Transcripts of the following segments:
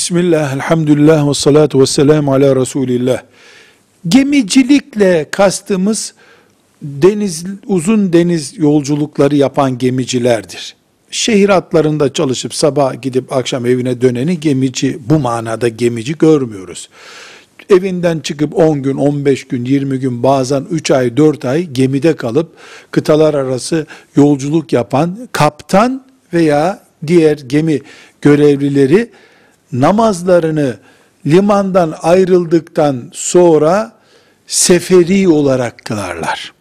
Bismillah, elhamdülillah ve salatu ve selamu ala Resulillah. Gemicilikle kastımız deniz, uzun deniz yolculukları yapan gemicilerdir. Şehir hatlarında çalışıp sabah gidip akşam evine döneni gemici, bu manada gemici görmüyoruz. Evinden çıkıp 10 gün, 15 gün, 20 gün, bazen 3 ay, 4 ay gemide kalıp kıtalar arası yolculuk yapan kaptan veya diğer gemi görevlileri namazlarını limandan ayrıldıktan sonra seferi olarak kılarlar.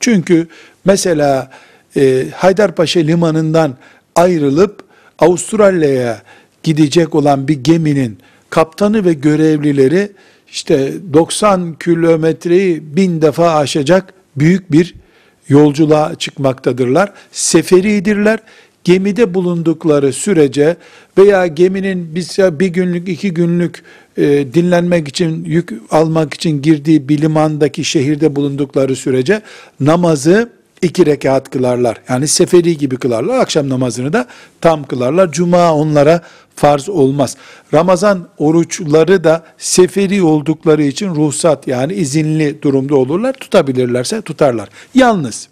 Çünkü mesela e, Haydarpaşa limanından ayrılıp Avustralya'ya gidecek olan bir geminin kaptanı ve görevlileri işte 90 kilometreyi bin defa aşacak büyük bir yolculuğa çıkmaktadırlar. Seferidirler. Gemide bulundukları sürece veya geminin bir, bir günlük, iki günlük e, dinlenmek için, yük almak için girdiği bir limandaki şehirde bulundukları sürece namazı iki rekat kılarlar. Yani seferi gibi kılarlar. Akşam namazını da tam kılarlar. Cuma onlara farz olmaz. Ramazan oruçları da seferi oldukları için ruhsat yani izinli durumda olurlar. Tutabilirlerse tutarlar. Yalnız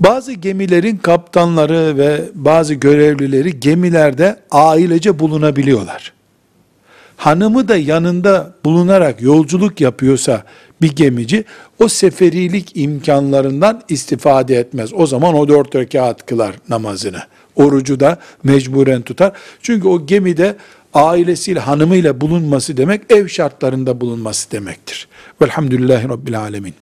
bazı gemilerin kaptanları ve bazı görevlileri gemilerde ailece bulunabiliyorlar. Hanımı da yanında bulunarak yolculuk yapıyorsa bir gemici o seferilik imkanlarından istifade etmez. O zaman o dört rekat kılar namazını. Orucu da mecburen tutar. Çünkü o gemide ailesiyle, hanımıyla bulunması demek ev şartlarında bulunması demektir. Velhamdülillahi Rabbil Alemin.